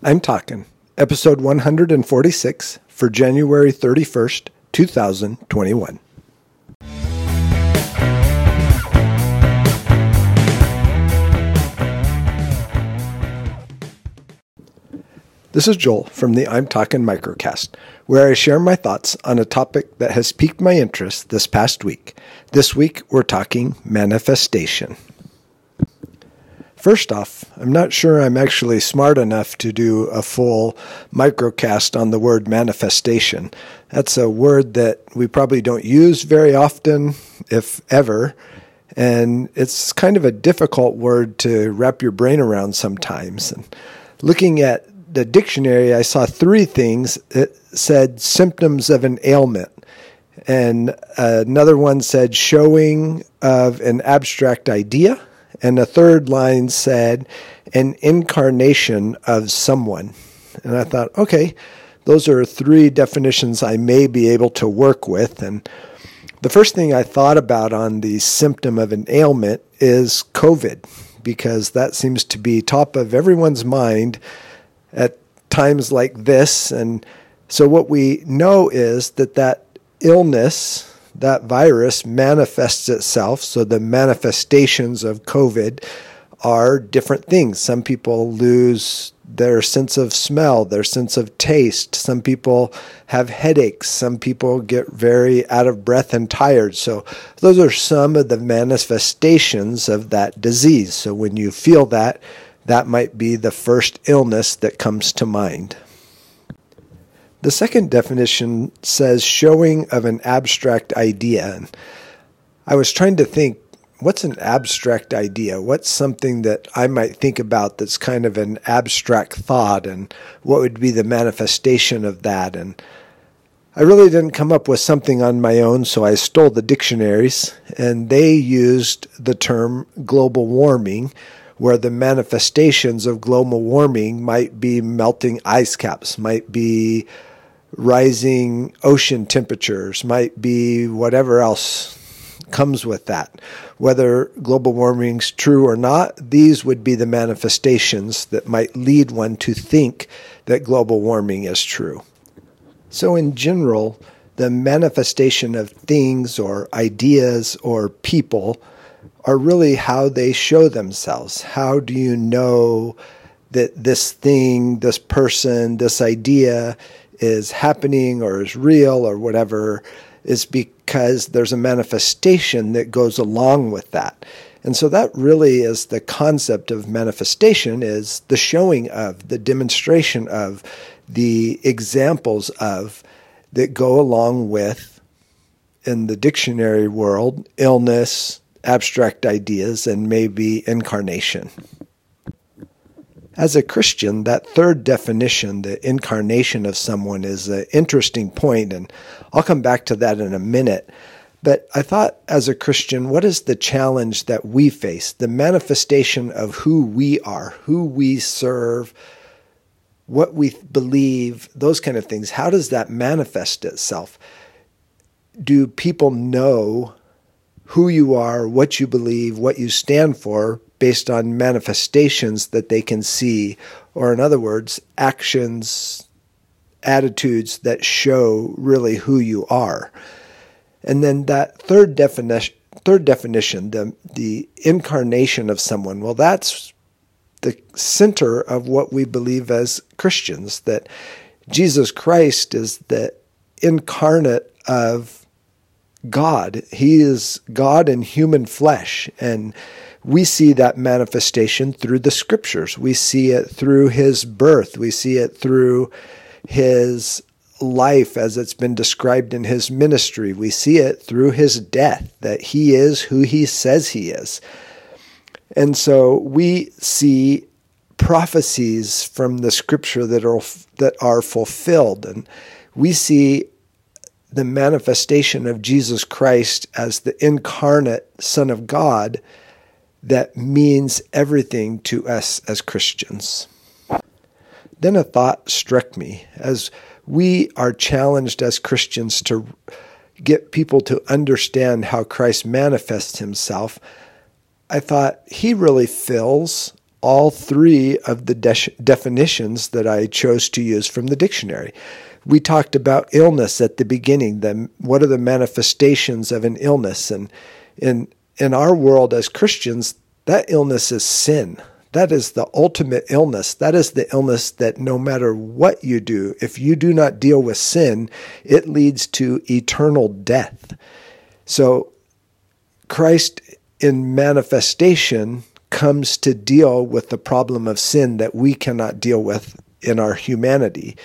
I'm talking episode 146 for January 31st, 2021. This is Joel from the I'm Talking Microcast, where I share my thoughts on a topic that has piqued my interest this past week. This week, we're talking manifestation. First off, I'm not sure I'm actually smart enough to do a full microcast on the word manifestation. That's a word that we probably don't use very often, if ever, and it's kind of a difficult word to wrap your brain around sometimes. And looking at the dictionary, I saw three things. It said symptoms of an ailment, and another one said showing of an abstract idea and the third line said, an incarnation of someone. And I thought, okay, those are three definitions I may be able to work with. And the first thing I thought about on the symptom of an ailment is COVID, because that seems to be top of everyone's mind at times like this. And so what we know is that that illness that virus manifests itself. So the manifestations of COVID are different things. Some people lose their sense of smell, their sense of taste. Some people have headaches. Some people get very out of breath and tired. So, those are some of the manifestations of that disease. So, when you feel that, that might be the first illness that comes to mind. The second definition says showing of an abstract idea. And I was trying to think what's an abstract idea? What's something that I might think about that's kind of an abstract thought, and what would be the manifestation of that? And I really didn't come up with something on my own, so I stole the dictionaries, and they used the term global warming, where the manifestations of global warming might be melting ice caps, might be rising ocean temperatures, might be whatever else comes with that. Whether global warming's true or not, these would be the manifestations that might lead one to think that global warming is true. So, in general, the manifestation of things or ideas or people are really how they show themselves. How do you know that this thing, this person, this idea is happening or is real or whatever is because there's a manifestation that goes along with that. And so that really is the concept of manifestation is the showing of, the demonstration of, the examples of that go along with in the dictionary world illness, abstract ideas and maybe incarnation. As a Christian, that third definition, the incarnation of someone, is an interesting point, and I'll come back to that in a minute. But I thought, as a Christian, what is the challenge that we face? The manifestation of who we are, who we serve, what we believe, those kind of things. How does that manifest itself? Do people know who you are, what you believe, what you stand for based on manifestations that they can see, or in other words, actions, attitudes that show really who you are. And then that third definition, third definition, the the incarnation of someone. Well, that's the center of what we believe as Christians that Jesus Christ is the incarnate of God. He is God in human flesh and we see that manifestation through the scriptures. We see it through his birth. We see it through his life as it's been described in his ministry. We see it through his death, that he is who he says he is. And so we see prophecies from the scripture that are that are fulfilled and we see the manifestation of Jesus Christ as the incarnate son of God that means everything to us as Christians. Then a thought struck me as we are challenged as Christians to get people to understand how Christ manifests himself. I thought he really fills all three of the de- definitions that I chose to use from the dictionary. We talked about illness at the beginning. The, what are the manifestations of an illness? And in in our world as Christians, that illness is sin. That is the ultimate illness. That is the illness that no matter what you do, if you do not deal with sin, it leads to eternal death. So, Christ in manifestation comes to deal with the problem of sin that we cannot deal with in our humanity.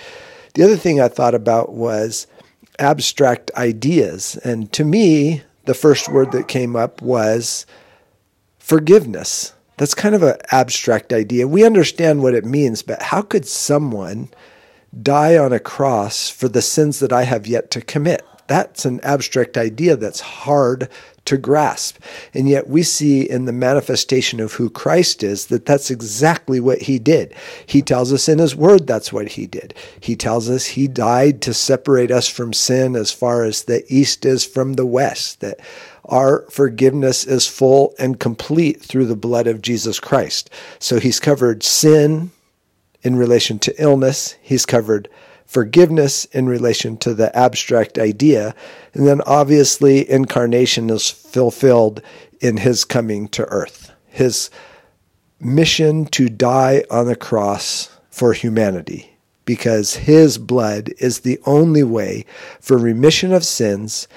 The other thing I thought about was abstract ideas. And to me, the first word that came up was forgiveness. That's kind of an abstract idea. We understand what it means, but how could someone die on a cross for the sins that I have yet to commit? That's an abstract idea that's hard to grasp. And yet we see in the manifestation of who Christ is that that's exactly what he did. He tells us in his word that's what he did. He tells us he died to separate us from sin as far as the east is from the west, that our forgiveness is full and complete through the blood of Jesus Christ. So he's covered sin in relation to illness, he's covered forgiveness in relation to the abstract idea. And then obviously, incarnation is fulfilled in his coming to earth, his mission to die on the cross for humanity, because his blood is the only way for remission of sins,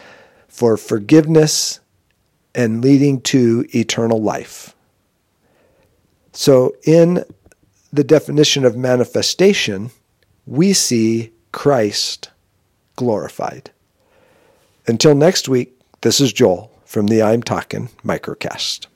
for forgiveness, and leading to eternal life. So, in the definition of manifestation, we see Christ glorified. Until next week, this is Joel from the I'm Talking Microcast.